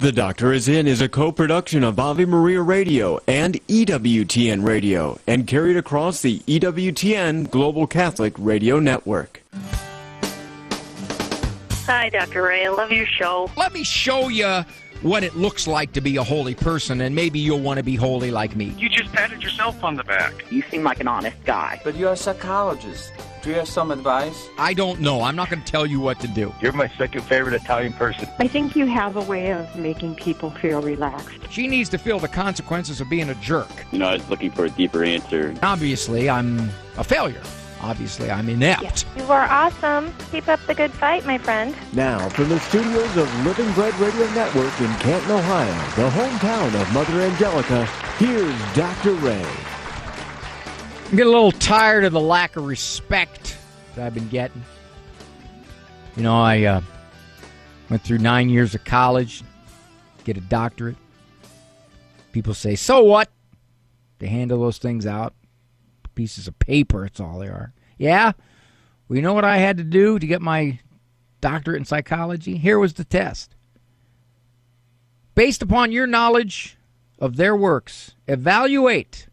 The Doctor is In is a co-production of Ave Maria Radio and EWTN Radio and carried across the EWTN Global Catholic Radio Network. Hi, Dr. Ray. I love your show. Let me show you what it looks like to be a holy person, and maybe you'll want to be holy like me. You just patted yourself on the back. You seem like an honest guy. But you're a psychologist. Do you have some advice? I don't know. I'm not going to tell you what to do. You're my second favorite Italian person. I think you have a way of making people feel relaxed. She needs to feel the consequences of being a jerk. You know, I was looking for a deeper answer. Obviously, I'm a failure. Obviously, I'm inept. You are awesome. Keep up the good fight, my friend. Now, from the studios of Living Bread Radio Network in Canton, Ohio, the hometown of Mother Angelica, here's Dr. Ray. I'm getting a little tired of the lack of respect that I've been getting. You know, I uh, went through nine years of college, get a doctorate. People say, so what? They handle those things out. Pieces of paper, it's all they are. Yeah? Well, you know what I had to do to get my doctorate in psychology? Here was the test. Based upon your knowledge of their works, evaluate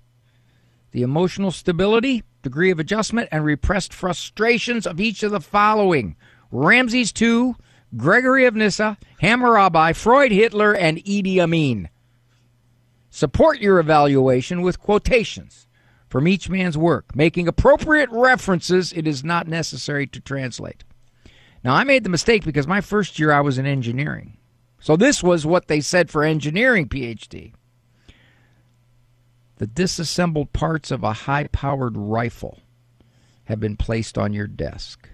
the emotional stability, degree of adjustment, and repressed frustrations of each of the following Ramses II, Gregory of Nyssa, Hammurabi, Freud, Hitler, and Idi Amin. Support your evaluation with quotations from each man's work, making appropriate references it is not necessary to translate. Now, I made the mistake because my first year I was in engineering. So this was what they said for engineering PhD the disassembled parts of a high powered rifle have been placed on your desk.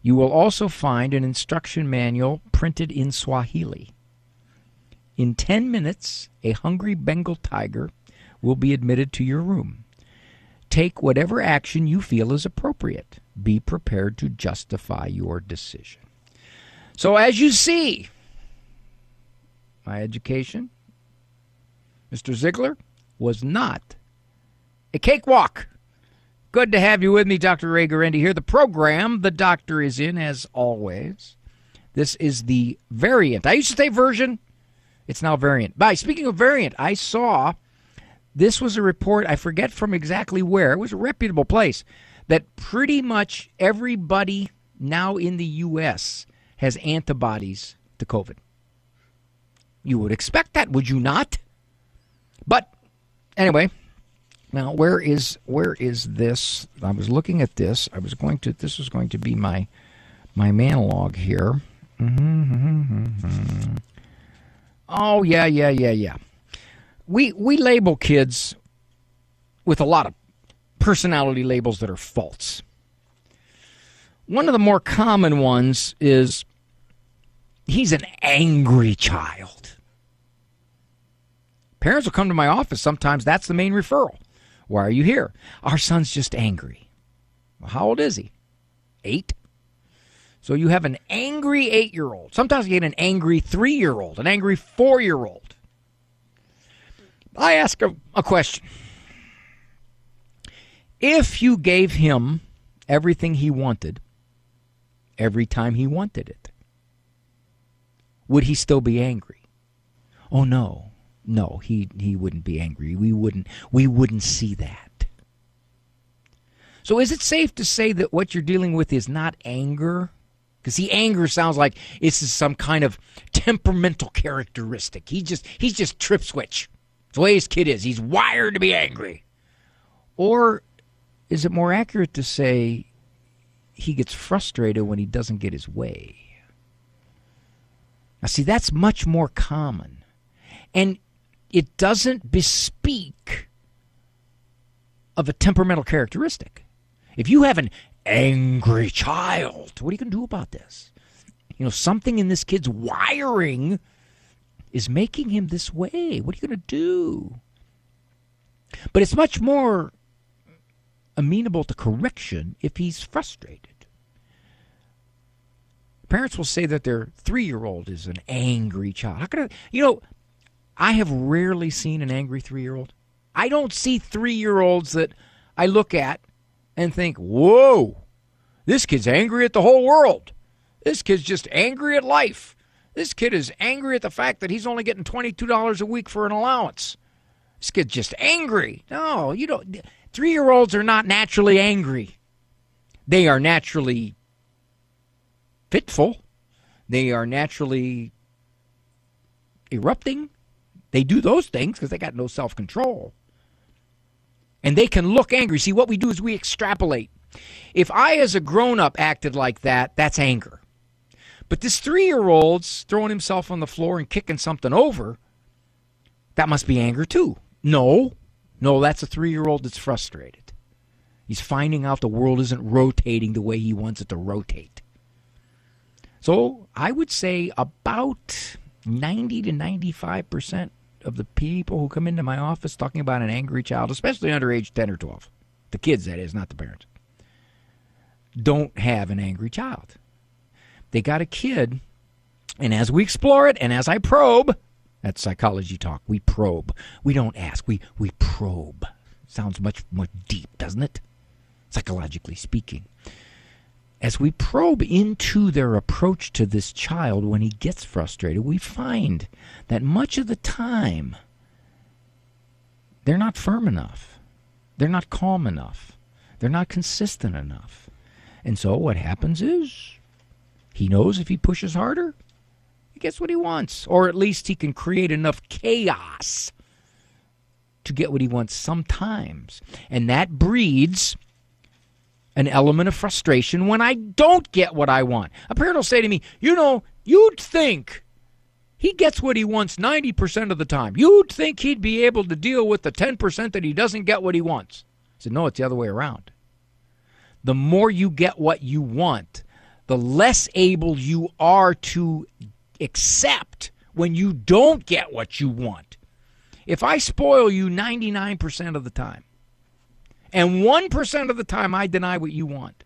You will also find an instruction manual printed in Swahili. In 10 minutes, a hungry Bengal tiger will be admitted to your room. Take whatever action you feel is appropriate. Be prepared to justify your decision. So, as you see, my education Mr. Ziegler, was not a cakewalk. Good to have you with me, Dr. Ray Guarendi here. The program, the doctor is in as always. This is the variant. I used to say version. It's now variant. By speaking of variant, I saw this was a report, I forget from exactly where, it was a reputable place, that pretty much everybody now in the U.S. has antibodies to COVID. You would expect that, would you not? But anyway, now where is where is this? I was looking at this. I was going to. This was going to be my my monologue here. Mm-hmm. Oh yeah, yeah, yeah, yeah. We we label kids with a lot of personality labels that are false. One of the more common ones is he's an angry child. Parents will come to my office. Sometimes that's the main referral. Why are you here? Our son's just angry. Well, how old is he? Eight. So you have an angry eight year old. Sometimes you get an angry three year old, an angry four year old. I ask a, a question. If you gave him everything he wanted every time he wanted it, would he still be angry? Oh no no, he he wouldn't be angry. We wouldn't we wouldn't see that. So is it safe to say that what you're dealing with is not anger? Because see, anger sounds like it's some kind of temperamental characteristic. He just he's just trip switch. It's the way his kid is. He's wired to be angry. Or is it more accurate to say he gets frustrated when he doesn't get his way? Now, see, that's much more common. And it doesn't bespeak of a temperamental characteristic. If you have an angry child, what are you going to do about this? You know, something in this kid's wiring is making him this way. What are you going to do? But it's much more amenable to correction if he's frustrated. Parents will say that their three year old is an angry child. How can I, you know, I have rarely seen an angry three year old. I don't see three year olds that I look at and think, whoa, this kid's angry at the whole world. This kid's just angry at life. This kid is angry at the fact that he's only getting $22 a week for an allowance. This kid's just angry. No, you don't. Three year olds are not naturally angry. They are naturally fitful. They are naturally erupting. They do those things because they got no self control. And they can look angry. See, what we do is we extrapolate. If I, as a grown up, acted like that, that's anger. But this three year old's throwing himself on the floor and kicking something over, that must be anger too. No, no, that's a three year old that's frustrated. He's finding out the world isn't rotating the way he wants it to rotate. So I would say about 90 to 95% of the people who come into my office talking about an angry child, especially under age 10 or 12, the kids, that is, not the parents, don't have an angry child. They got a kid, and as we explore it and as I probe, that's psychology talk. We probe. We don't ask. We we probe. Sounds much more deep, doesn't it? Psychologically speaking. As we probe into their approach to this child when he gets frustrated, we find that much of the time they're not firm enough. They're not calm enough. They're not consistent enough. And so what happens is he knows if he pushes harder, he gets what he wants, or at least he can create enough chaos to get what he wants sometimes. And that breeds an element of frustration when I don't get what I want. A parent will say to me, You know, you'd think he gets what he wants 90% of the time. You'd think he'd be able to deal with the 10% that he doesn't get what he wants. I said, No, it's the other way around. The more you get what you want, the less able you are to accept when you don't get what you want. If I spoil you 99% of the time, and 1% of the time I deny what you want,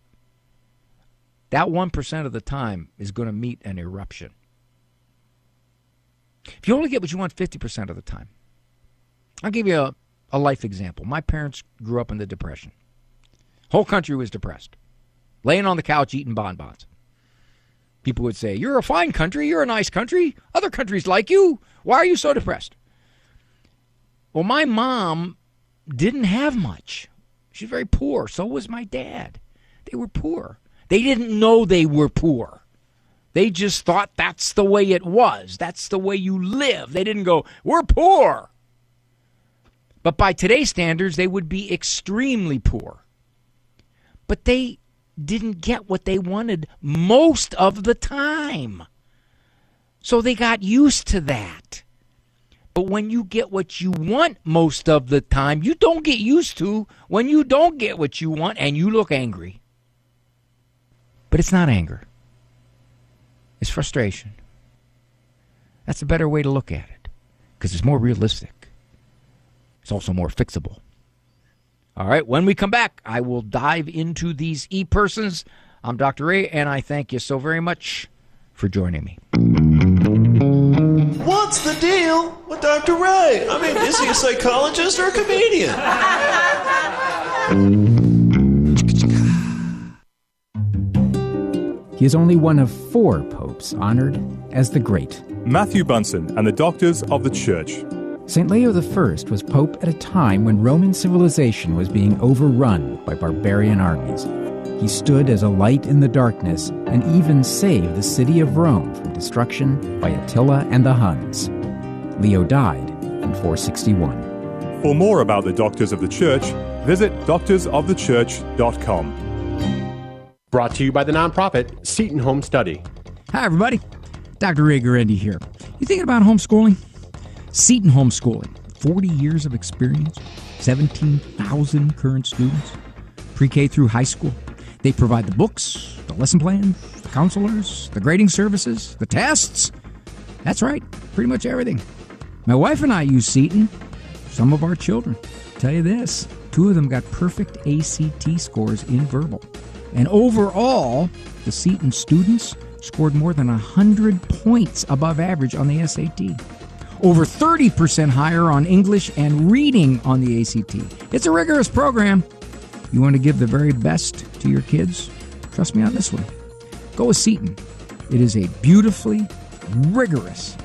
that 1% of the time is going to meet an eruption. If you only get what you want 50% of the time, I'll give you a, a life example. My parents grew up in the Depression. Whole country was depressed, laying on the couch eating bonbons. People would say, You're a fine country. You're a nice country. Other countries like you. Why are you so depressed? Well, my mom didn't have much. She's very poor. So was my dad. They were poor. They didn't know they were poor. They just thought that's the way it was. That's the way you live. They didn't go, We're poor. But by today's standards, they would be extremely poor. But they didn't get what they wanted most of the time. So they got used to that. But when you get what you want most of the time, you don't get used to when you don't get what you want and you look angry. But it's not anger, it's frustration. That's a better way to look at it because it's more realistic. It's also more fixable. All right, when we come back, I will dive into these e persons. I'm Dr. Ray, and I thank you so very much for joining me. What's the deal with Dr. Ray? I mean, is he a psychologist or a comedian? He is only one of four popes honored as the Great. Matthew Bunson and the Doctors of the Church. St. Leo I was pope at a time when Roman civilization was being overrun by barbarian armies. He stood as a light in the darkness and even saved the city of Rome from destruction by Attila and the Huns. Leo died in 461. For more about the Doctors of the Church, visit doctorsofthechurch.com. Brought to you by the nonprofit Seton Home Study. Hi, everybody. Dr. Ray Guarendi here. You thinking about homeschooling? Seton Homeschooling, 40 years of experience, 17,000 current students, pre K through high school. They provide the books, the lesson plans, the counselors, the grading services, the tests. That's right, pretty much everything. My wife and I use Seton. Some of our children. Tell you this two of them got perfect ACT scores in verbal. And overall, the Seton students scored more than 100 points above average on the SAT over 30% higher on English and reading on the ACT. It's a rigorous program. You want to give the very best to your kids? Trust me on this one. Go with Seton. It is a beautifully rigorous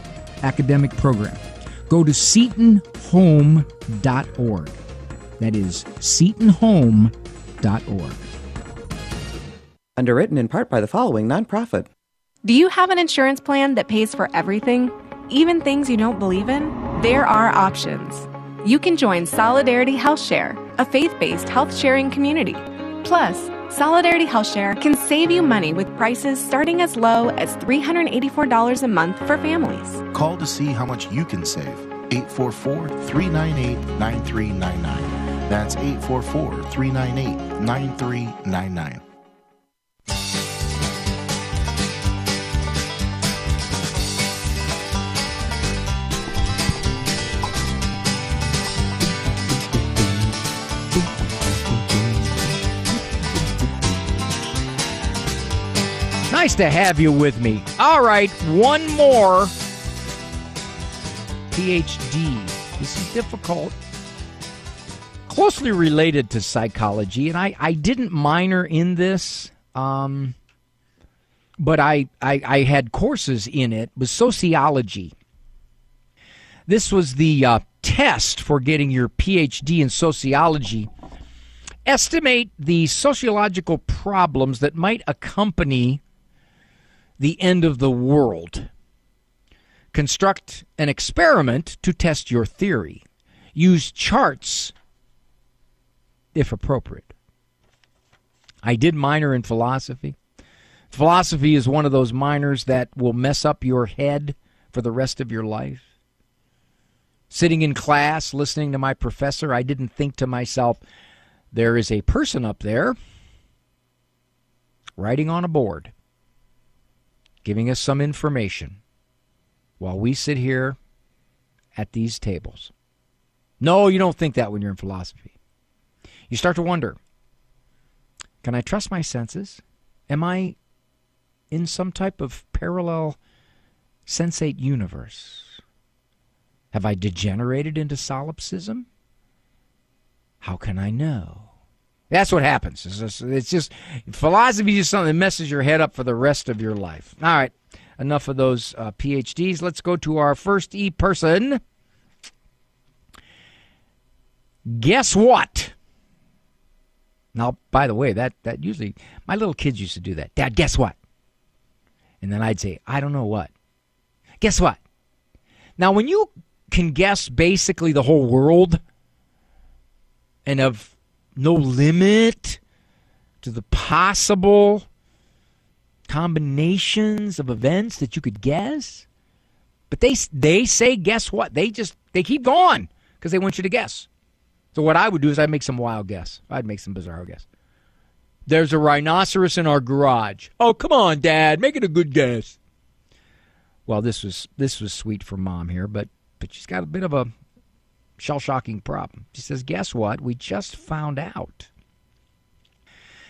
academic program. Go to setonhome.org. That is setonhome.org. Underwritten in part by the following nonprofit. Do you have an insurance plan that pays for everything, even things you don't believe in? There are options. You can join Solidarity Health Share, a faith based health sharing community. Plus, Solidarity HealthShare can save you money with prices starting as low as $384 a month for families. Call to see how much you can save. 844 398 9399. That's 844 398 9399. Nice to have you with me. All right, one more PhD. This is difficult. Closely related to psychology, and I, I didn't minor in this, um, but I, I, I had courses in it. Was sociology. This was the uh, test for getting your PhD in sociology. Estimate the sociological problems that might accompany the end of the world. Construct an experiment to test your theory. Use charts if appropriate. I did minor in philosophy. Philosophy is one of those minors that will mess up your head for the rest of your life. Sitting in class, listening to my professor, I didn't think to myself, there is a person up there writing on a board giving us some information while we sit here at these tables. No, you don't think that when you're in philosophy. You start to wonder can I trust my senses? Am I in some type of parallel sensate universe? Have I degenerated into solipsism? How can I know? That's what happens. It's just, it's just philosophy is something that messes your head up for the rest of your life. All right, enough of those uh, PhDs. Let's go to our first e person. Guess what? Now, by the way, that that usually my little kids used to do that. Dad, guess what? And then I'd say, I don't know what. Guess what? Now, when you can guess basically the whole world and of no limit to the possible combinations of events that you could guess. But they they say guess what? They just they keep going because they want you to guess. So what I would do is I'd make some wild guess. I'd make some bizarre guess. There's a rhinoceros in our garage. Oh, come on, Dad, make it a good guess. Well, this was this was sweet for mom here, but but she's got a bit of a shell shocking problem. She says, Guess what? We just found out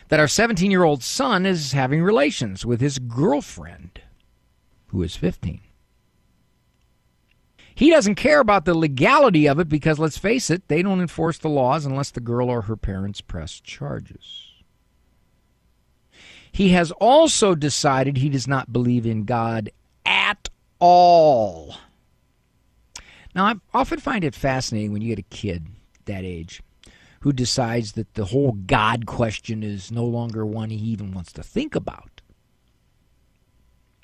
that our 17 year old son is having relations with his girlfriend, who is 15. He doesn't care about the legality of it because, let's face it, they don't enforce the laws unless the girl or her parents press charges. He has also decided he does not believe in God at all. Now, I often find it fascinating when you get a kid that age who decides that the whole God question is no longer one he even wants to think about.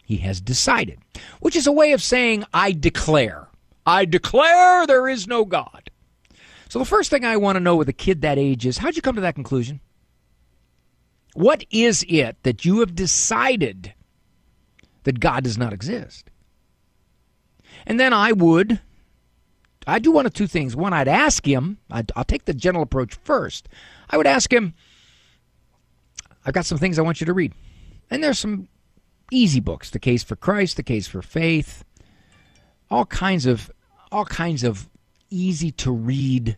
He has decided, which is a way of saying, I declare. I declare there is no God. So the first thing I want to know with a kid that age is how'd you come to that conclusion? What is it that you have decided that God does not exist? And then I would I do one of two things. One, I'd ask him, i will take the gentle approach first. I would ask him, I've got some things I want you to read. And there's some easy books, The Case for Christ, The Case for Faith, all kinds of all kinds of easy to read,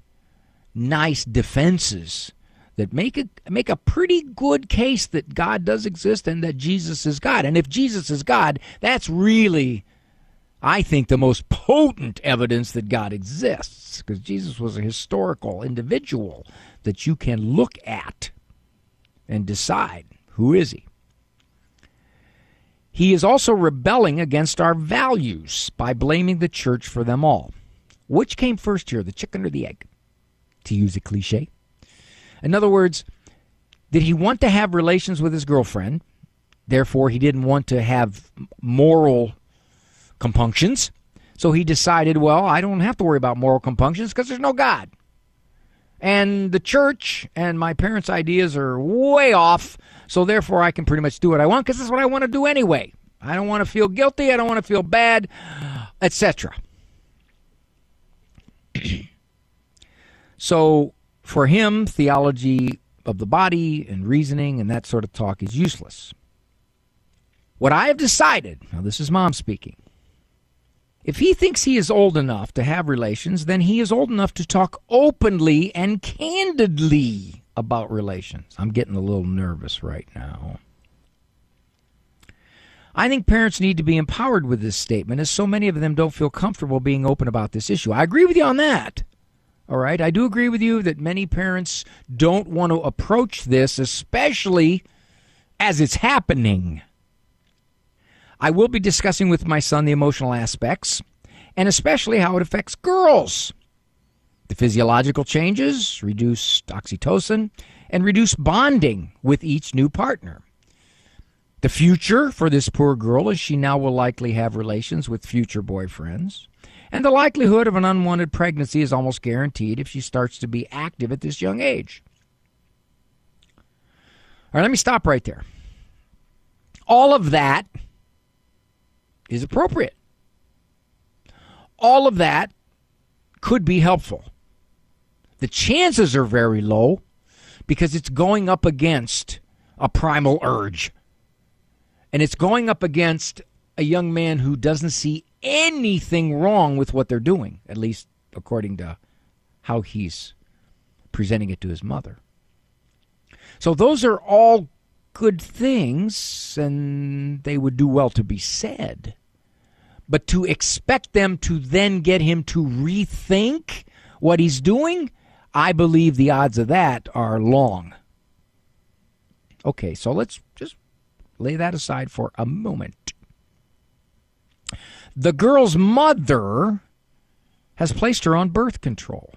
nice defenses that make a make a pretty good case that God does exist and that Jesus is God. And if Jesus is God, that's really I think, the most potent evidence that God exists, because Jesus was a historical individual that you can look at and decide who is he. He is also rebelling against our values by blaming the church for them all. Which came first here, the chicken or the egg? To use a cliche. In other words, did he want to have relations with his girlfriend? Therefore, he didn't want to have moral compunctions. So he decided, well, I don't have to worry about moral compunctions because there's no God. And the church and my parents' ideas are way off. So therefore, I can pretty much do what I want because that's what I want to do anyway. I don't want to feel guilty. I don't want to feel bad, etc. so for him, theology of the body and reasoning and that sort of talk is useless. What I have decided, now this is mom speaking, if he thinks he is old enough to have relations, then he is old enough to talk openly and candidly about relations. I'm getting a little nervous right now. I think parents need to be empowered with this statement, as so many of them don't feel comfortable being open about this issue. I agree with you on that. All right. I do agree with you that many parents don't want to approach this, especially as it's happening. I will be discussing with my son the emotional aspects and especially how it affects girls. The physiological changes, reduce oxytocin, and reduce bonding with each new partner. The future for this poor girl is she now will likely have relations with future boyfriends. And the likelihood of an unwanted pregnancy is almost guaranteed if she starts to be active at this young age. All right, let me stop right there. All of that is appropriate. All of that could be helpful. The chances are very low because it's going up against a primal urge. And it's going up against a young man who doesn't see anything wrong with what they're doing, at least according to how he's presenting it to his mother. So those are all good things, and they would do well to be said. But to expect them to then get him to rethink what he's doing, I believe the odds of that are long. Okay, so let's just lay that aside for a moment. The girl's mother has placed her on birth control.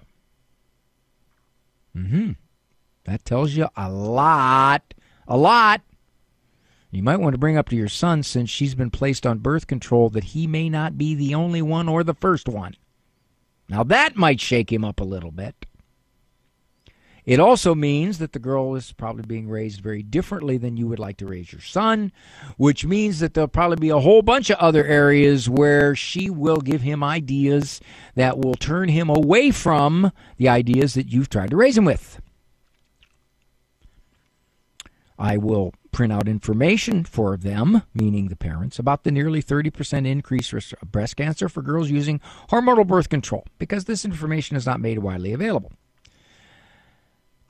Mm-hmm. That tells you a lot a lot. You might want to bring up to your son, since she's been placed on birth control, that he may not be the only one or the first one. Now, that might shake him up a little bit. It also means that the girl is probably being raised very differently than you would like to raise your son, which means that there'll probably be a whole bunch of other areas where she will give him ideas that will turn him away from the ideas that you've tried to raise him with. I will print out information for them, meaning the parents, about the nearly 30% increase risk of breast cancer for girls using hormonal birth control, because this information is not made widely available.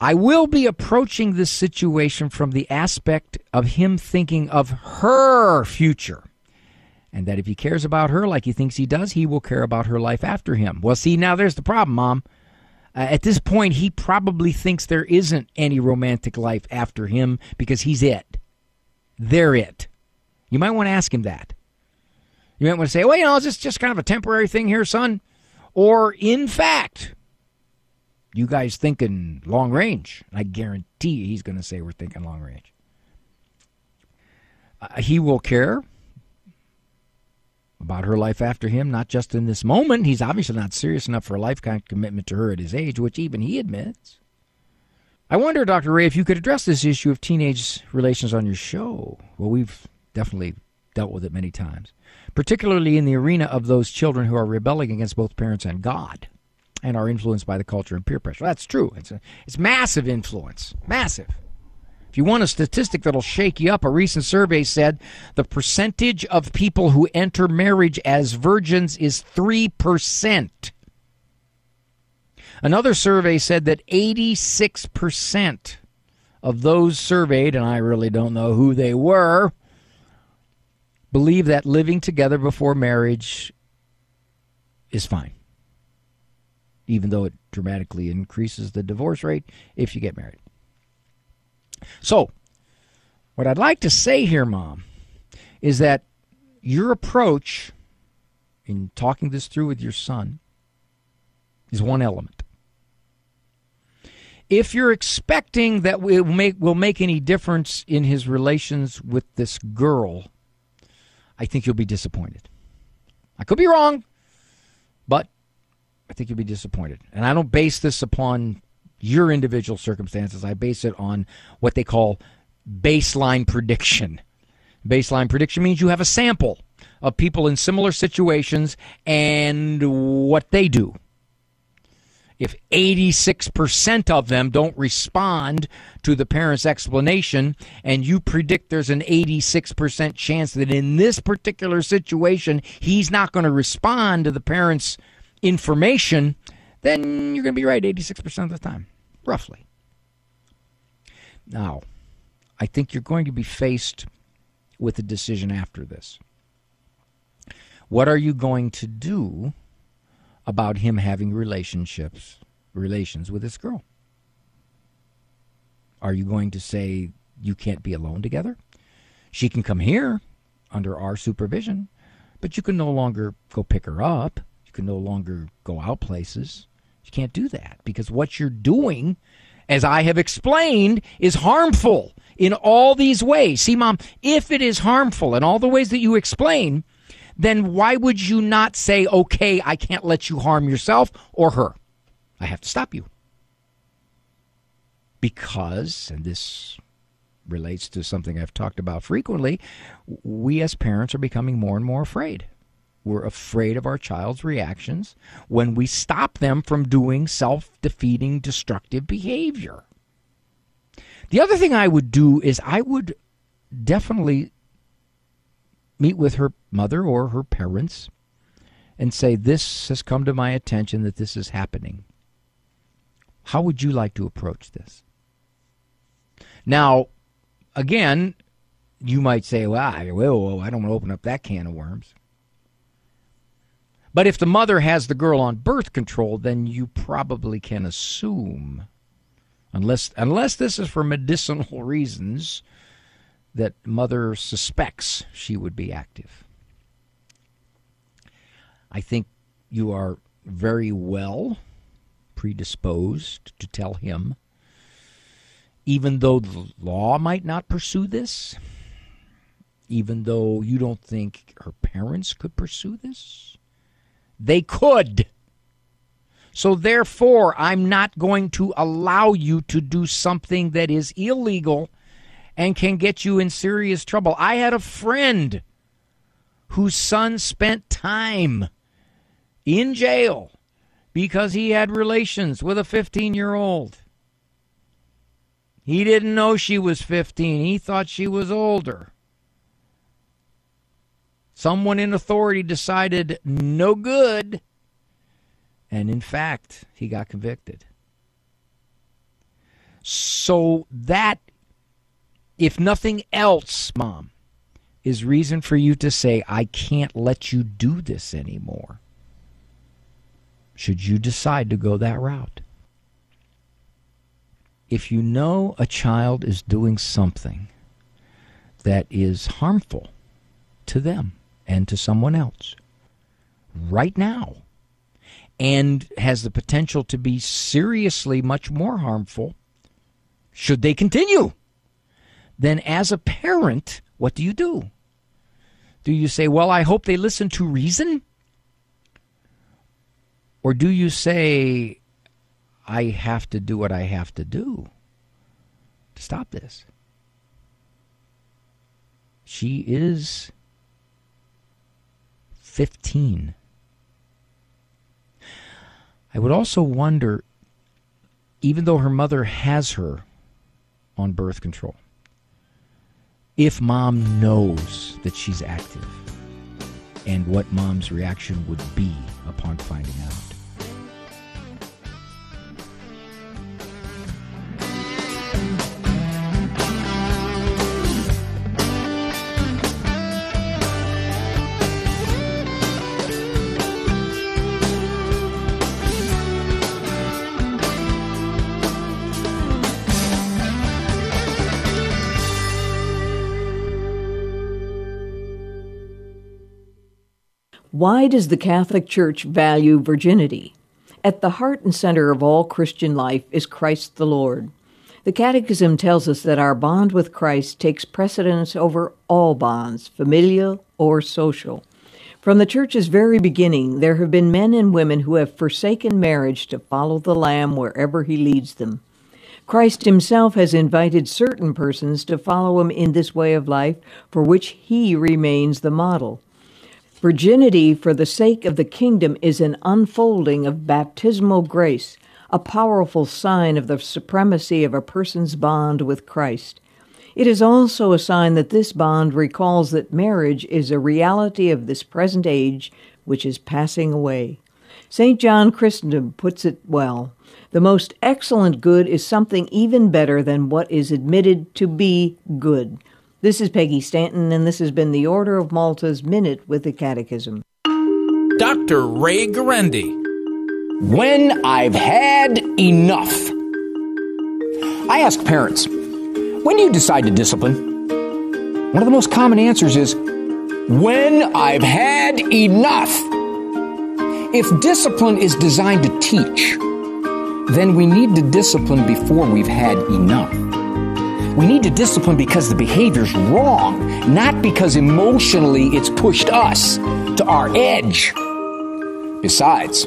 I will be approaching this situation from the aspect of him thinking of her future. And that if he cares about her like he thinks he does, he will care about her life after him. Well, see, now there's the problem, Mom. Uh, at this point, he probably thinks there isn't any romantic life after him because he's it. They're it. You might want to ask him that. You might want to say, well, you know, is this just kind of a temporary thing here, son? Or, in fact, you guys thinking long range? I guarantee he's going to say we're thinking long range. Uh, he will care about her life after him, not just in this moment. He's obviously not serious enough for a lifetime commitment to her at his age, which even he admits. I wonder, Dr. Ray, if you could address this issue of teenage relations on your show. Well, we've definitely dealt with it many times, particularly in the arena of those children who are rebelling against both parents and God and are influenced by the culture and peer pressure. That's true. It's, a, it's massive influence. Massive. If you want a statistic that'll shake you up, a recent survey said the percentage of people who enter marriage as virgins is 3%. Another survey said that 86% of those surveyed, and I really don't know who they were, believe that living together before marriage is fine, even though it dramatically increases the divorce rate if you get married. So, what I'd like to say here, Mom, is that your approach in talking this through with your son is one element. If you're expecting that it will make, will make any difference in his relations with this girl, I think you'll be disappointed. I could be wrong, but I think you'll be disappointed. And I don't base this upon your individual circumstances. I base it on what they call baseline prediction. Baseline prediction means you have a sample of people in similar situations and what they do if 86% of them don't respond to the parent's explanation, and you predict there's an 86% chance that in this particular situation he's not going to respond to the parent's information, then you're going to be right 86% of the time, roughly. Now, I think you're going to be faced with a decision after this. What are you going to do about him having relationships, relations with this girl? Are you going to say you can't be alone together? She can come here under our supervision, but you can no longer go pick her up. You can no longer go out places. You can't do that because what you're doing, as I have explained, is harmful in all these ways. See, Mom, if it is harmful in all the ways that you explain, then why would you not say, okay, I can't let you harm yourself or her? I have to stop you. Because, and this relates to something I've talked about frequently, we as parents are becoming more and more afraid. We're afraid of our child's reactions when we stop them from doing self defeating, destructive behavior. The other thing I would do is I would definitely meet with her mother or her parents and say, This has come to my attention that this is happening. How would you like to approach this? Now, again, you might say, Well, I, well, I don't want to open up that can of worms. But if the mother has the girl on birth control, then you probably can assume, unless unless this is for medicinal reasons, that mother suspects she would be active. I think you are very well predisposed to tell him, even though the law might not pursue this, even though you don't think her parents could pursue this, they could. So, therefore, I'm not going to allow you to do something that is illegal and can get you in serious trouble. I had a friend whose son spent time in jail because he had relations with a 15 year old. He didn't know she was 15, he thought she was older. Someone in authority decided no good, and in fact, he got convicted. So that if nothing else, Mom, is reason for you to say, I can't let you do this anymore, should you decide to go that route. If you know a child is doing something that is harmful to them and to someone else right now, and has the potential to be seriously much more harmful should they continue then as a parent, what do you do? Do you say, well, I hope they listen to reason? Or do you say, I have to do what I have to do to stop this? She is 15. I would also wonder, even though her mother has her on birth control, if mom knows that she's active and what mom's reaction would be upon finding out. Why does the Catholic Church value virginity? At the heart and center of all Christian life is Christ the Lord. The Catechism tells us that our bond with Christ takes precedence over all bonds, familial or social. From the Church's very beginning, there have been men and women who have forsaken marriage to follow the Lamb wherever he leads them. Christ himself has invited certain persons to follow him in this way of life for which he remains the model. Virginity for the sake of the kingdom is an unfolding of baptismal grace, a powerful sign of the supremacy of a person's bond with Christ. It is also a sign that this bond recalls that marriage is a reality of this present age which is passing away. St. John Chrysostom puts it well the most excellent good is something even better than what is admitted to be good. This is Peggy Stanton, and this has been the Order of Malta's Minute with the Catechism. Dr. Ray Guarendi. When I've had enough. I ask parents, when do you decide to discipline? One of the most common answers is, when I've had enough. If discipline is designed to teach, then we need to discipline before we've had enough. We need to discipline because the behavior's wrong, not because emotionally it's pushed us to our edge. Besides,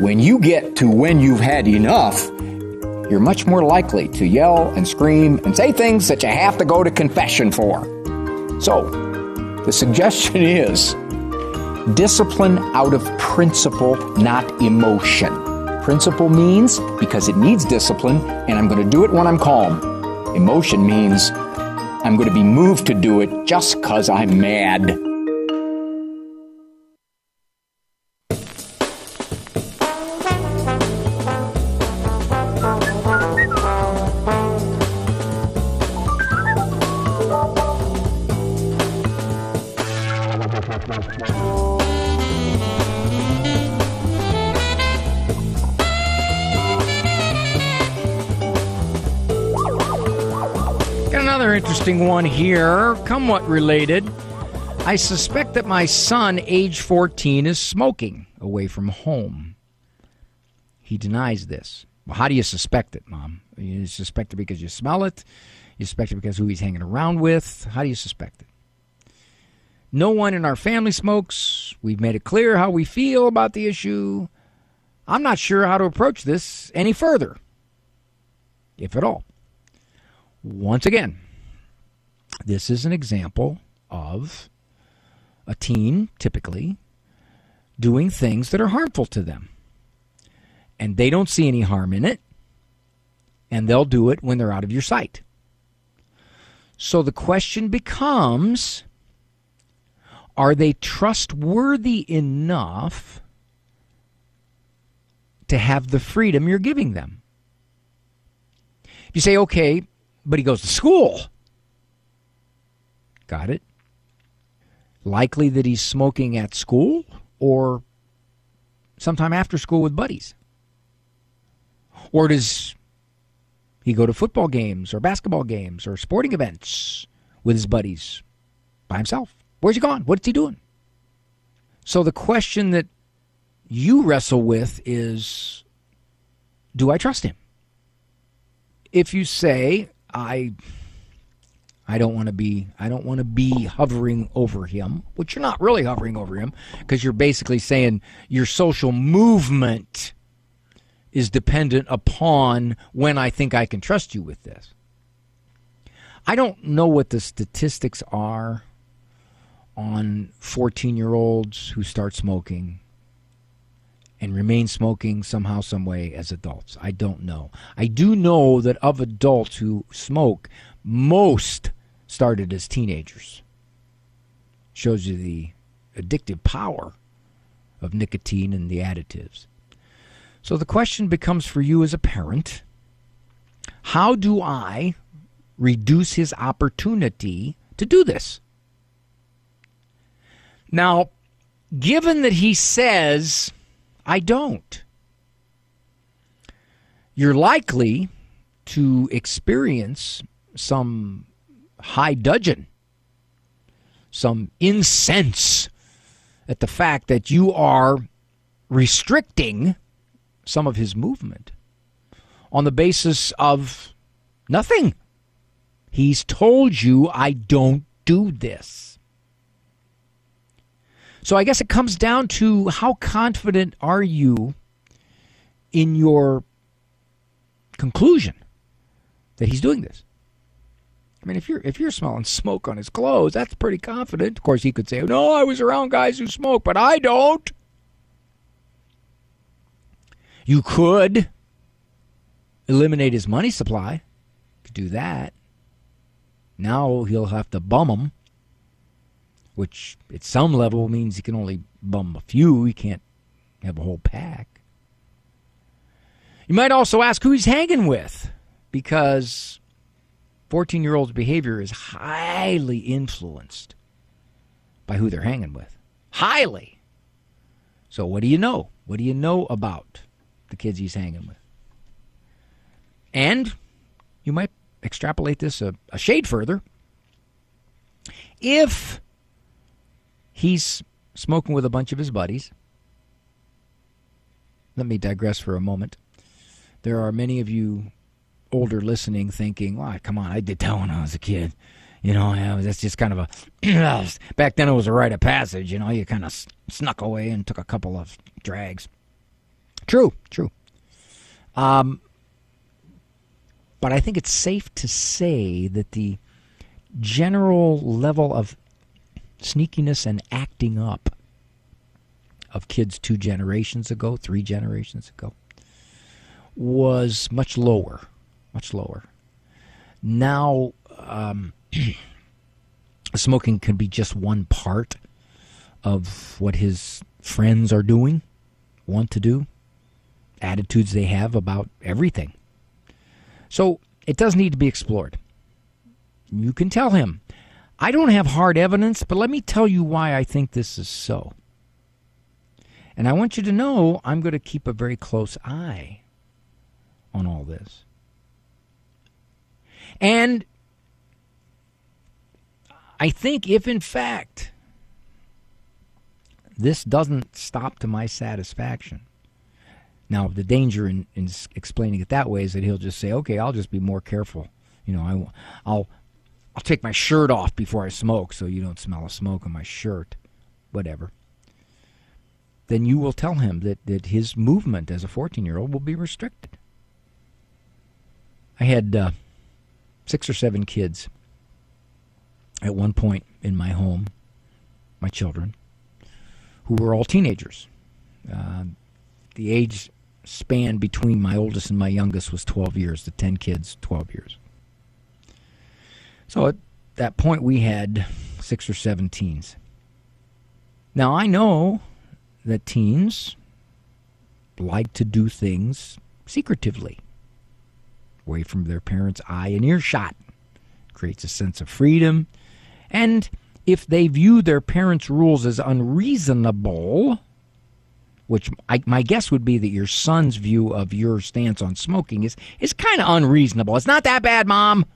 when you get to when you've had enough, you're much more likely to yell and scream and say things that you have to go to confession for. So, the suggestion is discipline out of principle, not emotion. Principle means because it needs discipline, and I'm going to do it when I'm calm. Emotion means I'm going to be moved to do it just because I'm mad. Interesting one here, somewhat related. I suspect that my son, age 14, is smoking away from home. He denies this. Well, how do you suspect it, Mom? You suspect it because you smell it? You suspect it because who he's hanging around with? How do you suspect it? No one in our family smokes. We've made it clear how we feel about the issue. I'm not sure how to approach this any further, if at all. Once again, this is an example of a teen, typically, doing things that are harmful to them. And they don't see any harm in it, and they'll do it when they're out of your sight. So the question becomes are they trustworthy enough to have the freedom you're giving them? You say, okay, but he goes to school. Got it? Likely that he's smoking at school or sometime after school with buddies. Or does he go to football games or basketball games or sporting events with his buddies by himself? Where's he gone? What's he doing? So the question that you wrestle with is do I trust him? If you say, I I don't want to be I don't want to be hovering over him, which you're not really hovering over him because you're basically saying your social movement is dependent upon when I think I can trust you with this. I don't know what the statistics are on 14 year olds who start smoking and remain smoking somehow, some way as adults. I don't know. I do know that of adults who smoke, most started as teenagers. Shows you the addictive power of nicotine and the additives. So the question becomes for you as a parent how do I reduce his opportunity to do this? Now, given that he says, I don't, you're likely to experience some high dudgeon, some incense at the fact that you are restricting some of his movement on the basis of nothing. He's told you, I don't do this. So I guess it comes down to how confident are you in your conclusion that he's doing this? I mean, if you're if you're smelling smoke on his clothes, that's pretty confident. Of course, he could say, "No, I was around guys who smoke, but I don't." You could eliminate his money supply. Could do that. Now he'll have to bum them, which at some level means he can only bum a few. He can't have a whole pack. You might also ask who he's hanging with, because 14 year old's behavior is highly influenced by who they're hanging with. Highly. So, what do you know? What do you know about the kids he's hanging with? And you might extrapolate this a, a shade further. If he's smoking with a bunch of his buddies, let me digress for a moment. There are many of you older listening thinking, "Well, come on, I did that when I was a kid." You know, that's just kind of a. back then, it was a rite of passage. You know, you kind of snuck away and took a couple of drags. True, true. Um, but I think it's safe to say that the general level of sneakiness and acting up of kids two generations ago, three generations ago, was much lower, much lower. Now, um, smoking can be just one part of what his friends are doing, want to do, attitudes they have about everything. So it does need to be explored. You can tell him, I don't have hard evidence, but let me tell you why I think this is so. And I want you to know I'm going to keep a very close eye on all this. And I think if in fact this doesn't stop to my satisfaction, now the danger in, in explaining it that way is that he'll just say, "Okay, I'll just be more careful." You know, I, I'll I'll take my shirt off before I smoke, so you don't smell a smoke on my shirt, whatever. Then you will tell him that, that his movement as a 14 year old will be restricted. I had uh, six or seven kids at one point in my home, my children, who were all teenagers. Uh, the age span between my oldest and my youngest was 12 years, the 10 kids, 12 years. So at that point, we had six or seven teens. Now, I know that teens like to do things secretively away from their parents' eye and earshot. Creates a sense of freedom. And if they view their parents' rules as unreasonable, which I, my guess would be that your son's view of your stance on smoking is, is kind of unreasonable. It's not that bad, Mom.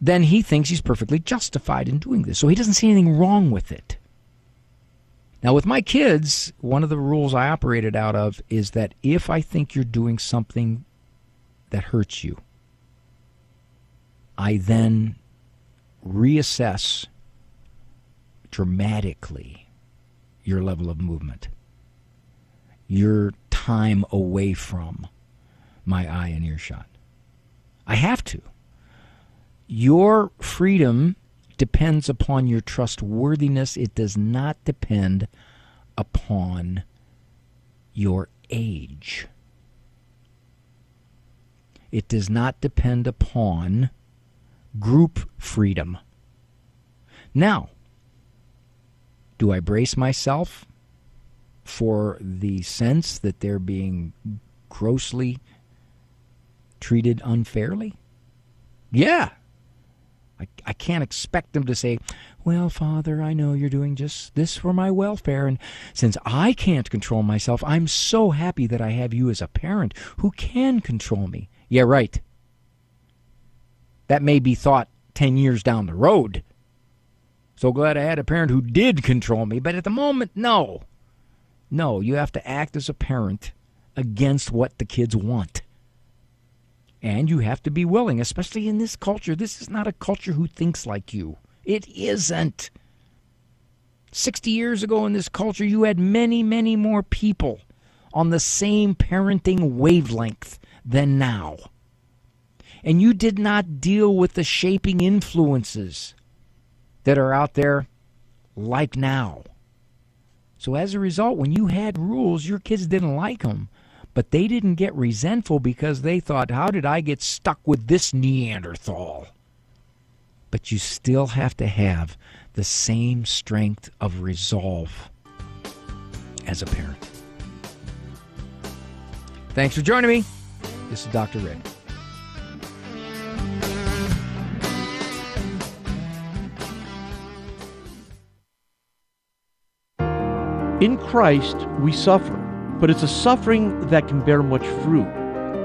Then he thinks he's perfectly justified in doing this. So he doesn't see anything wrong with it. Now, with my kids, one of the rules I operated out of is that if I think you're doing something that hurts you, I then reassess dramatically your level of movement, your time away from my eye and earshot. I have to. Your freedom depends upon your trustworthiness, it does not depend upon your age. It does not depend upon group freedom. Now, do I brace myself for the sense that they're being grossly treated unfairly? Yeah. I, I can't expect them to say, Well, Father, I know you're doing just this for my welfare, and since I can't control myself, I'm so happy that I have you as a parent who can control me. Yeah, right. That may be thought 10 years down the road. So glad I had a parent who did control me, but at the moment, no. No, you have to act as a parent against what the kids want. And you have to be willing, especially in this culture. This is not a culture who thinks like you. It isn't. 60 years ago in this culture, you had many, many more people on the same parenting wavelength than now. And you did not deal with the shaping influences that are out there like now. So as a result, when you had rules, your kids didn't like them, but they didn't get resentful because they thought, how did I get stuck with this Neanderthal? But you still have to have the same strength of resolve as a parent. Thanks for joining me. This is Dr. Rick. In Christ, we suffer, but it's a suffering that can bear much fruit.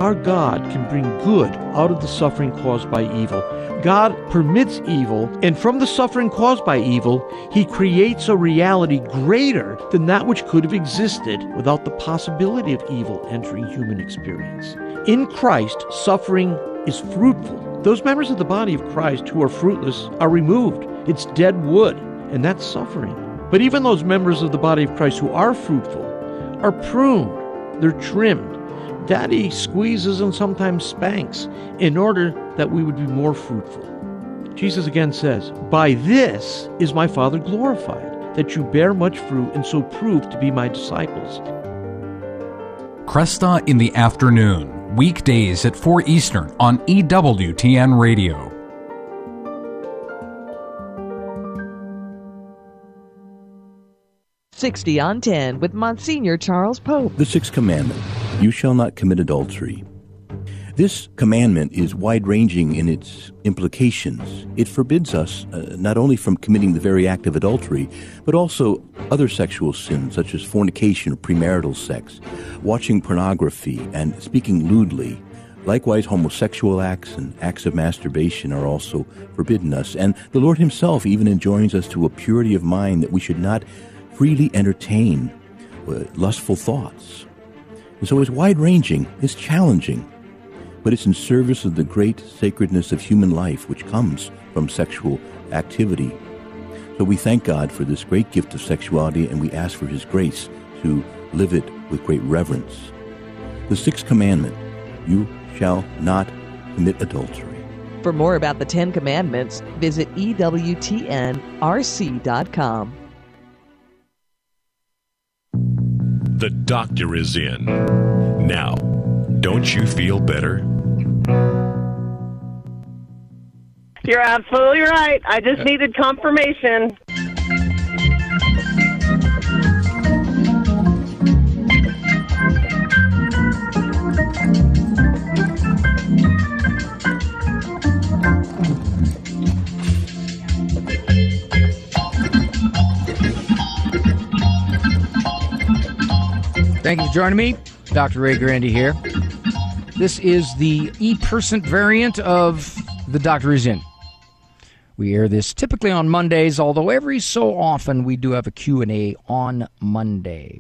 Our God can bring good out of the suffering caused by evil. God permits evil, and from the suffering caused by evil, He creates a reality greater than that which could have existed without the possibility of evil entering human experience. In Christ, suffering is fruitful. Those members of the body of Christ who are fruitless are removed. It's dead wood, and that's suffering. But even those members of the body of Christ who are fruitful are pruned, they're trimmed. Daddy squeezes and sometimes spanks in order that we would be more fruitful. Jesus again says, By this is my Father glorified, that you bear much fruit and so prove to be my disciples. Kresta in the afternoon, weekdays at 4 Eastern on EWTN Radio. Sixty on ten with Monsignor Charles Pope. The sixth commandment: You shall not commit adultery. This commandment is wide ranging in its implications. It forbids us uh, not only from committing the very act of adultery, but also other sexual sins such as fornication or premarital sex, watching pornography, and speaking lewdly. Likewise, homosexual acts and acts of masturbation are also forbidden us. And the Lord Himself even enjoins us to a purity of mind that we should not freely entertain uh, lustful thoughts. And so it's wide ranging, it's challenging, but it's in service of the great sacredness of human life which comes from sexual activity. So we thank God for this great gift of sexuality and we ask for His grace to live it with great reverence. The sixth commandment you shall not commit adultery. For more about the Ten Commandments, visit EWTNRC.com. The doctor is in. Now, don't you feel better? You're absolutely right. I just needed confirmation. Thank you for joining me. Dr. Ray Guarendi here. This is the e-person variant of The Doctor is In. We air this typically on Mondays, although every so often we do have a Q&A on Monday.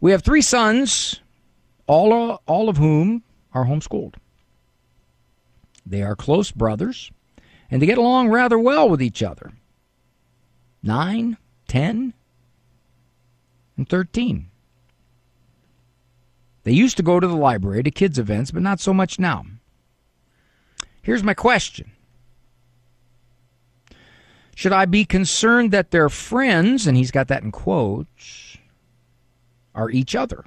We have three sons, all, all of whom are homeschooled. They are close brothers, and they get along rather well with each other. Nine, ten, and 13. They used to go to the library to kids' events, but not so much now. Here's my question Should I be concerned that their friends, and he's got that in quotes, are each other?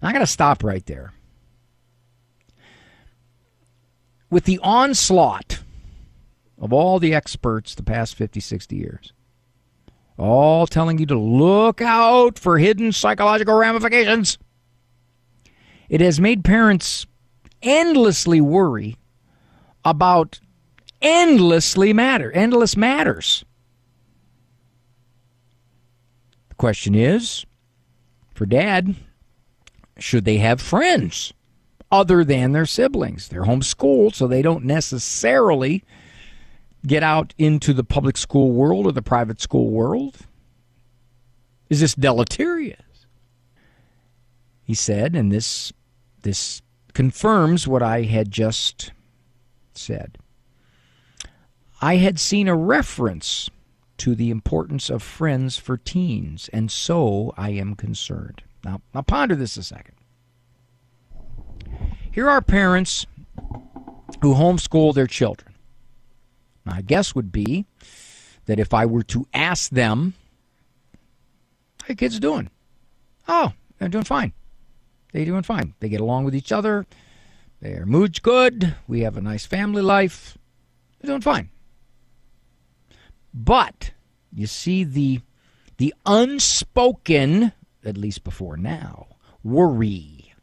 Now, I got to stop right there. With the onslaught of all the experts the past 50, 60 years, all telling you to look out for hidden psychological ramifications. It has made parents endlessly worry about endlessly matter, endless matters. The question is for dad, should they have friends other than their siblings? They're homeschooled, so they don't necessarily get out into the public school world or the private school world? Is this deleterious? He said, and this this confirms what I had just said. I had seen a reference to the importance of friends for teens, and so I am concerned. Now, now ponder this a second. Here are parents who homeschool their children. My guess would be that if I were to ask them, how your kids doing? Oh, they're doing fine. They're doing fine. They get along with each other. Their mood's good. We have a nice family life. They're doing fine. But you see the the unspoken, at least before now, worry.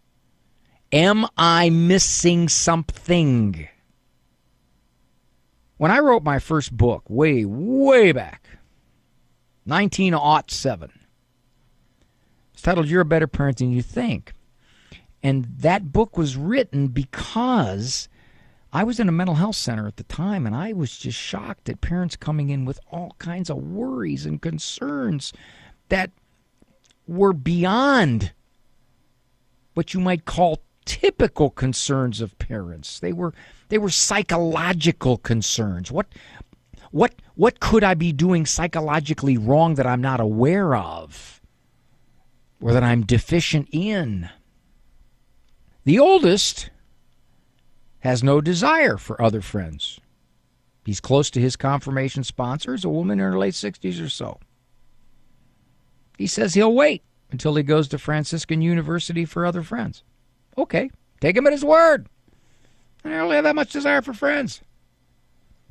Am I missing something? When I wrote my first book, way, way back, 1907, it's titled You're a Better Parent Than You Think. And that book was written because I was in a mental health center at the time, and I was just shocked at parents coming in with all kinds of worries and concerns that were beyond what you might call typical concerns of parents. They were they were psychological concerns. What what what could I be doing psychologically wrong that I'm not aware of or that I'm deficient in? The oldest has no desire for other friends. He's close to his confirmation sponsors, a woman in her late 60s or so. He says he'll wait until he goes to Franciscan University for other friends. Okay, take him at his word. I don't really have that much desire for friends.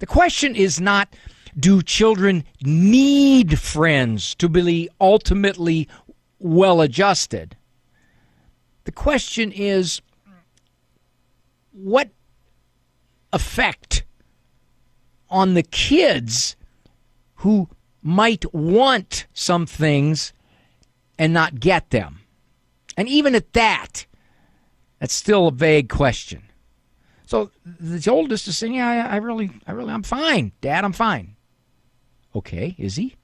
The question is not do children need friends to be ultimately well adjusted? The question is what effect on the kids who might want some things and not get them. And even at that, that's still a vague question. So the oldest is saying, "Yeah, I really, I really, I'm fine, Dad. I'm fine." Okay, is he?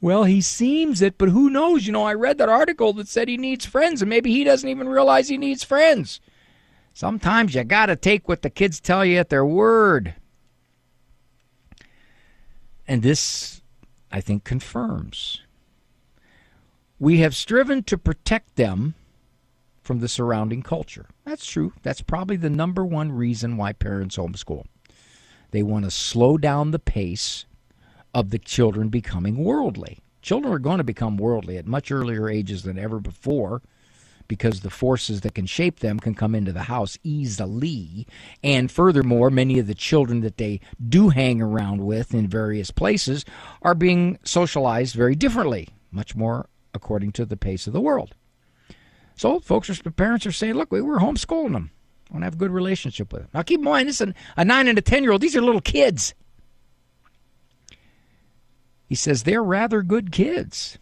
Well, he seems it, but who knows? You know, I read that article that said he needs friends, and maybe he doesn't even realize he needs friends. Sometimes you got to take what the kids tell you at their word. And this, I think, confirms. We have striven to protect them from the surrounding culture. That's true. That's probably the number one reason why parents homeschool. They want to slow down the pace of the children becoming worldly. Children are going to become worldly at much earlier ages than ever before because the forces that can shape them can come into the house easily. And furthermore, many of the children that they do hang around with in various places are being socialized very differently, much more according to the pace of the world. So, folks, are, parents are saying, look, we were homeschooling them. I want to have a good relationship with them. Now, keep in mind, this is a nine and a 10 year old. These are little kids. He says they're rather good kids.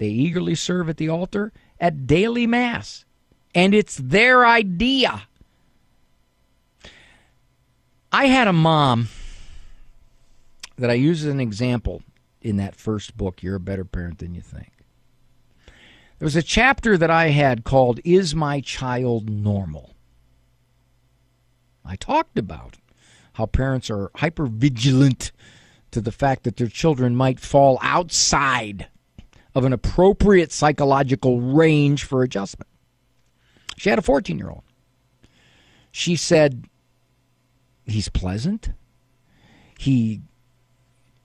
They eagerly serve at the altar at daily Mass. And it's their idea. I had a mom that I use as an example in that first book, You're a Better Parent Than You Think. There was a chapter that I had called Is My Child Normal? I talked about how parents are hyper vigilant to the fact that their children might fall outside of an appropriate psychological range for adjustment. She had a 14 year old. She said, He's pleasant. He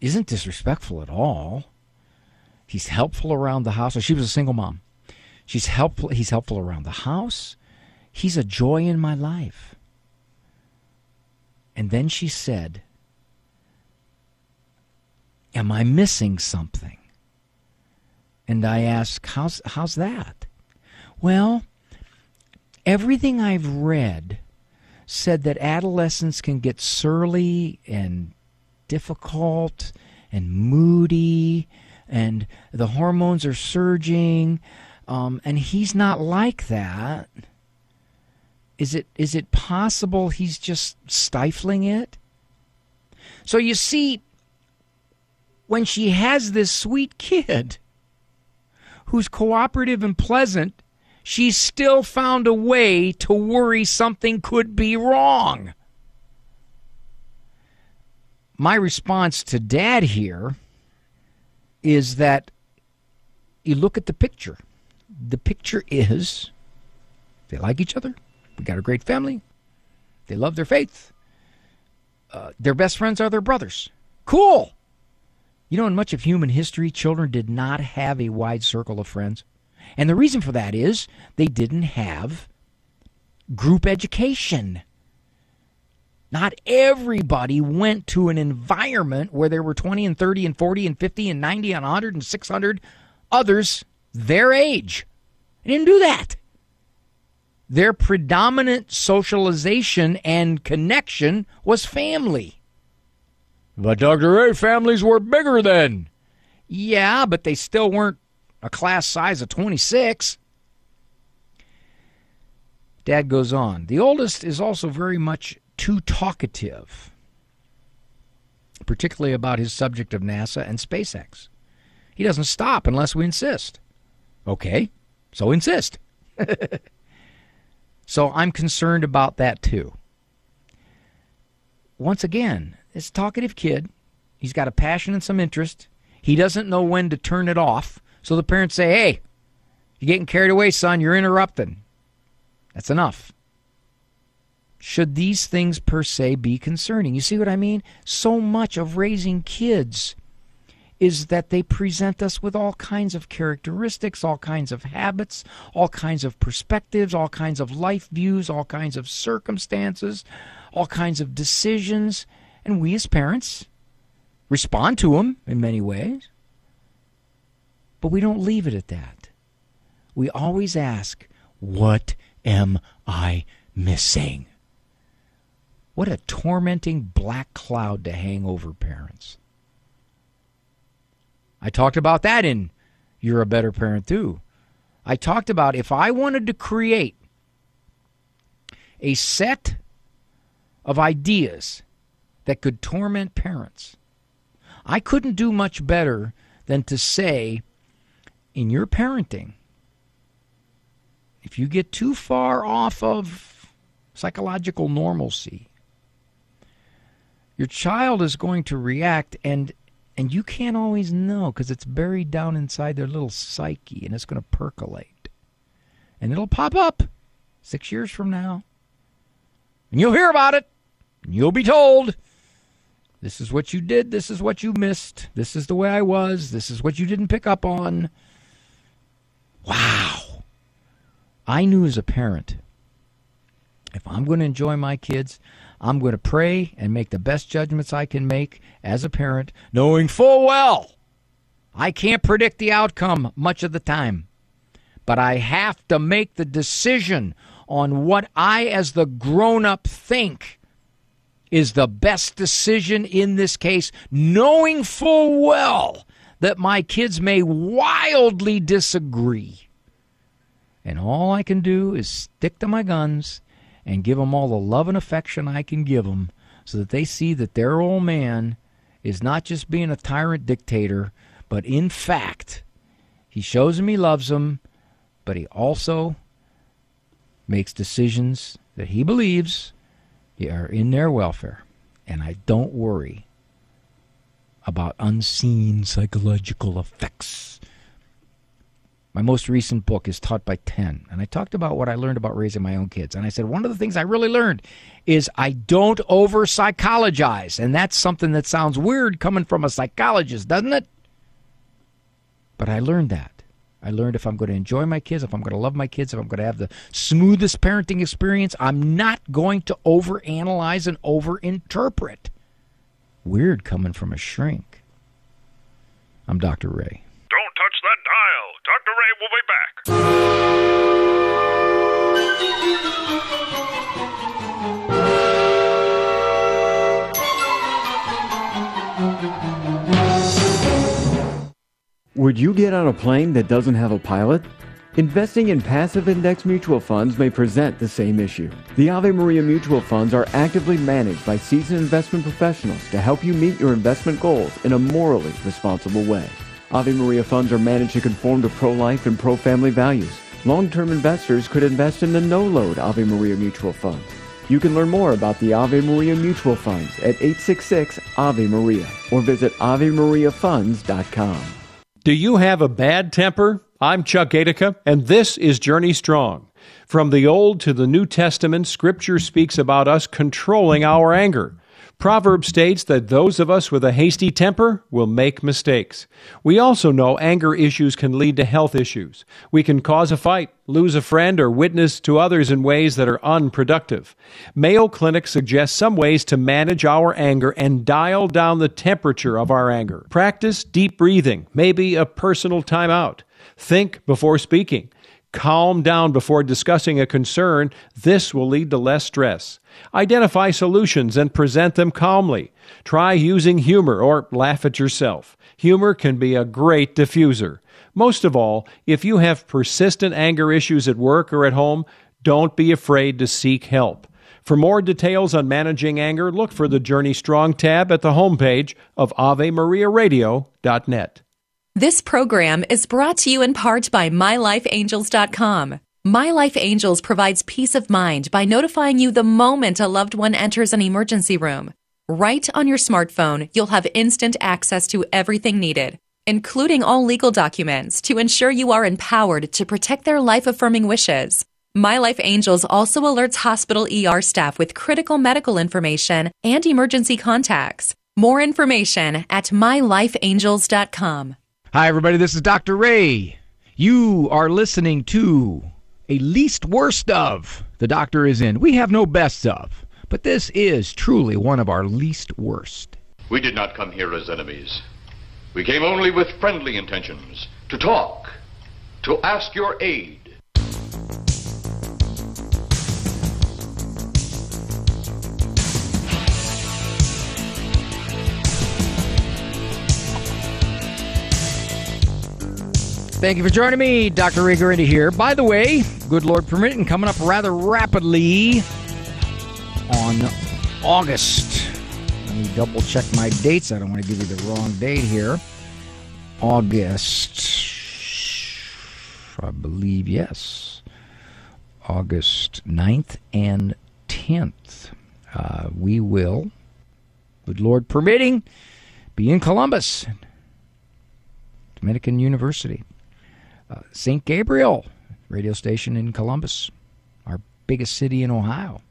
isn't disrespectful at all. He's helpful around the house. She was a single mom. She's helpful. He's helpful around the house. He's a joy in my life. And then she said, Am I missing something? And I asked, how's, how's that? Well, everything I've read said that adolescents can get surly and difficult and moody and the hormones are surging um, and he's not like that is it is it possible he's just stifling it So you see, when she has this sweet kid who's cooperative and pleasant, she still found a way to worry something could be wrong. My response to dad here is that you look at the picture. The picture is they like each other. We got a great family. They love their faith. Uh, their best friends are their brothers. Cool. You know, in much of human history, children did not have a wide circle of friends. And the reason for that is they didn't have group education. Not everybody went to an environment where there were 20 and 30 and 40 and 50 and 90 and 100 and 600 others their age. They didn't do that. Their predominant socialization and connection was family. But Dr. Ray, families were bigger then. Yeah, but they still weren't a class size of 26. Dad goes on. The oldest is also very much too talkative, particularly about his subject of NASA and SpaceX. He doesn't stop unless we insist. Okay, so insist. so I'm concerned about that too. Once again, this talkative kid, he's got a passion and some interest. He doesn't know when to turn it off. So the parents say, hey, you're getting carried away, son. You're interrupting. That's enough. Should these things per se be concerning? You see what I mean? So much of raising kids is that they present us with all kinds of characteristics, all kinds of habits, all kinds of perspectives, all kinds of life views, all kinds of circumstances, all kinds of decisions. And we as parents respond to them in many ways. But we don't leave it at that. We always ask, What am I missing? What a tormenting black cloud to hang over parents. I talked about that in You're a Better Parent Too. I talked about if I wanted to create a set of ideas that could torment parents, I couldn't do much better than to say, in your parenting, if you get too far off of psychological normalcy, your child is going to react and and you can't always know because it's buried down inside their little psyche and it's going to percolate. And it'll pop up six years from now. And you'll hear about it. And you'll be told this is what you did. This is what you missed. This is the way i was. This is what you didn't pick up on. Wow. I knew as a parent if i'm going to enjoy my kids I'm going to pray and make the best judgments I can make as a parent, knowing full well I can't predict the outcome much of the time. But I have to make the decision on what I, as the grown up, think is the best decision in this case, knowing full well that my kids may wildly disagree. And all I can do is stick to my guns and give them all the love and affection I can give them so that they see that their old man is not just being a tyrant dictator, but in fact, he shows them he loves them, but he also makes decisions that he believes are in their welfare. And I don't worry about unseen psychological effects my most recent book is Taught by 10. And I talked about what I learned about raising my own kids. And I said, one of the things I really learned is I don't over psychologize. And that's something that sounds weird coming from a psychologist, doesn't it? But I learned that. I learned if I'm going to enjoy my kids, if I'm going to love my kids, if I'm going to have the smoothest parenting experience, I'm not going to overanalyze and overinterpret. Weird coming from a shrink. I'm Dr. Ray. Don't touch that dial. Dr. Ray will be back. Would you get on a plane that doesn't have a pilot? Investing in passive index mutual funds may present the same issue. The Ave Maria mutual funds are actively managed by seasoned investment professionals to help you meet your investment goals in a morally responsible way. Ave Maria funds are managed to conform to pro-life and pro-family values. Long-term investors could invest in the no-load Ave Maria mutual funds. You can learn more about the Ave Maria mutual funds at 866 Ave Maria or visit AveMariaFunds.com. Do you have a bad temper? I'm Chuck Gatica, and this is Journey Strong. From the Old to the New Testament, Scripture speaks about us controlling our anger. Proverbs states that those of us with a hasty temper will make mistakes. We also know anger issues can lead to health issues. We can cause a fight, lose a friend, or witness to others in ways that are unproductive. Mayo Clinic suggests some ways to manage our anger and dial down the temperature of our anger. Practice deep breathing, maybe a personal timeout. Think before speaking. Calm down before discussing a concern. This will lead to less stress. Identify solutions and present them calmly. Try using humor or laugh at yourself. Humor can be a great diffuser. Most of all, if you have persistent anger issues at work or at home, don't be afraid to seek help. For more details on managing anger, look for the Journey Strong tab at the homepage of AveMariaRadio.net. This program is brought to you in part by MyLifeAngels.com. My Life Angels provides peace of mind by notifying you the moment a loved one enters an emergency room. Right on your smartphone, you'll have instant access to everything needed, including all legal documents, to ensure you are empowered to protect their life affirming wishes. My Life Angels also alerts hospital ER staff with critical medical information and emergency contacts. More information at mylifeangels.com. Hi, everybody. This is Dr. Ray. You are listening to a least worst of. The doctor is in. We have no best of, but this is truly one of our least worst. We did not come here as enemies. We came only with friendly intentions to talk, to ask your aid. Thank you for joining me, Dr. Ray Guarendi here. By the way, good Lord permitting, coming up rather rapidly on August. Let me double check my dates. I don't want to give you the wrong date here. August, I believe, yes. August 9th and 10th. Uh, we will, good Lord permitting, be in Columbus, Dominican University. Uh, St. Gabriel radio station in Columbus, our biggest city in Ohio.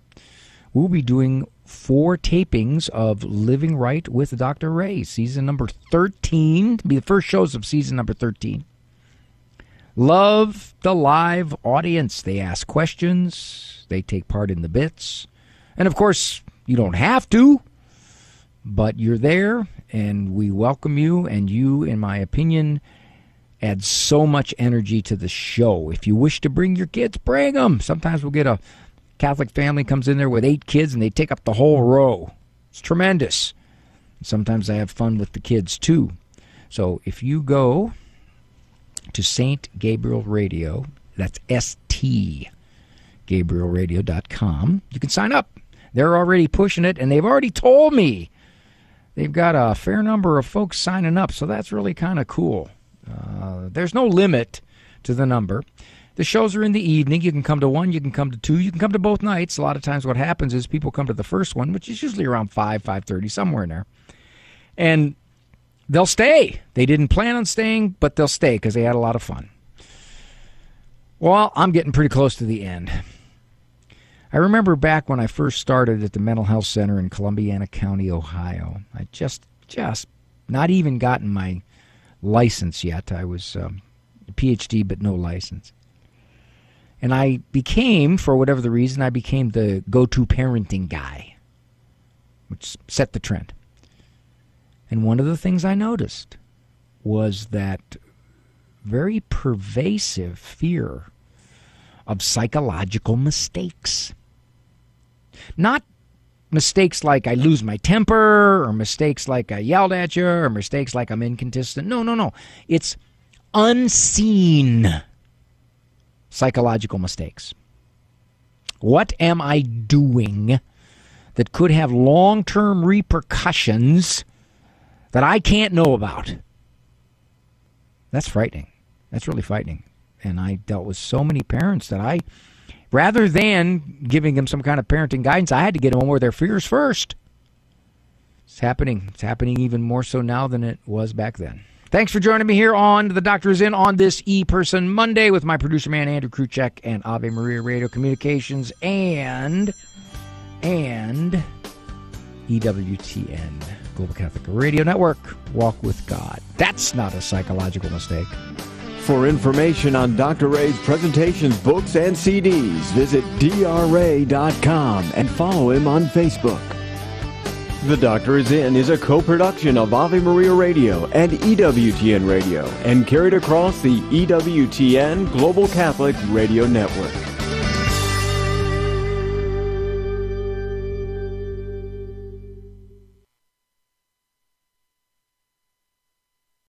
We'll be doing four tapings of Living Right with Dr. Ray, season number 13, to be the first shows of season number 13. Love the live audience. They ask questions, they take part in the bits. And of course, you don't have to, but you're there, and we welcome you. And you, in my opinion, adds so much energy to the show. If you wish to bring your kids, bring them. Sometimes we'll get a Catholic family comes in there with eight kids and they take up the whole row. It's tremendous. Sometimes I have fun with the kids too. So if you go to St. Gabriel Radio, that's S T GabrielRadio.com, you can sign up. They're already pushing it and they've already told me they've got a fair number of folks signing up, so that's really kind of cool. Uh, there's no limit to the number. The shows are in the evening. You can come to one, you can come to two, you can come to both nights. A lot of times, what happens is people come to the first one, which is usually around five, five thirty, somewhere in there, and they'll stay. They didn't plan on staying, but they'll stay because they had a lot of fun. Well, I'm getting pretty close to the end. I remember back when I first started at the mental health center in Columbiana County, Ohio. I just, just not even gotten my license yet. I was um, a PhD, but no license. And I became, for whatever the reason, I became the go to parenting guy, which set the trend. And one of the things I noticed was that very pervasive fear of psychological mistakes. Not mistakes like I lose my temper, or mistakes like I yelled at you, or mistakes like I'm inconsistent. No, no, no. It's unseen psychological mistakes. What am I doing that could have long term repercussions that I can't know about? That's frightening. That's really frightening. And I dealt with so many parents that I, rather than giving them some kind of parenting guidance, I had to get them over their fears first. It's happening. It's happening even more so now than it was back then. Thanks for joining me here on The Doctor is In on this E Person Monday with my producer man Andrew Kruchek and Ave Maria Radio Communications and and EWTN Global Catholic Radio Network. Walk with God. That's not a psychological mistake. For information on Dr. Ray's presentations, books, and CDs, visit drray.com and follow him on Facebook. The Doctor is In is a co-production of Ave Maria Radio and EWTN Radio and carried across the EWTN Global Catholic Radio Network.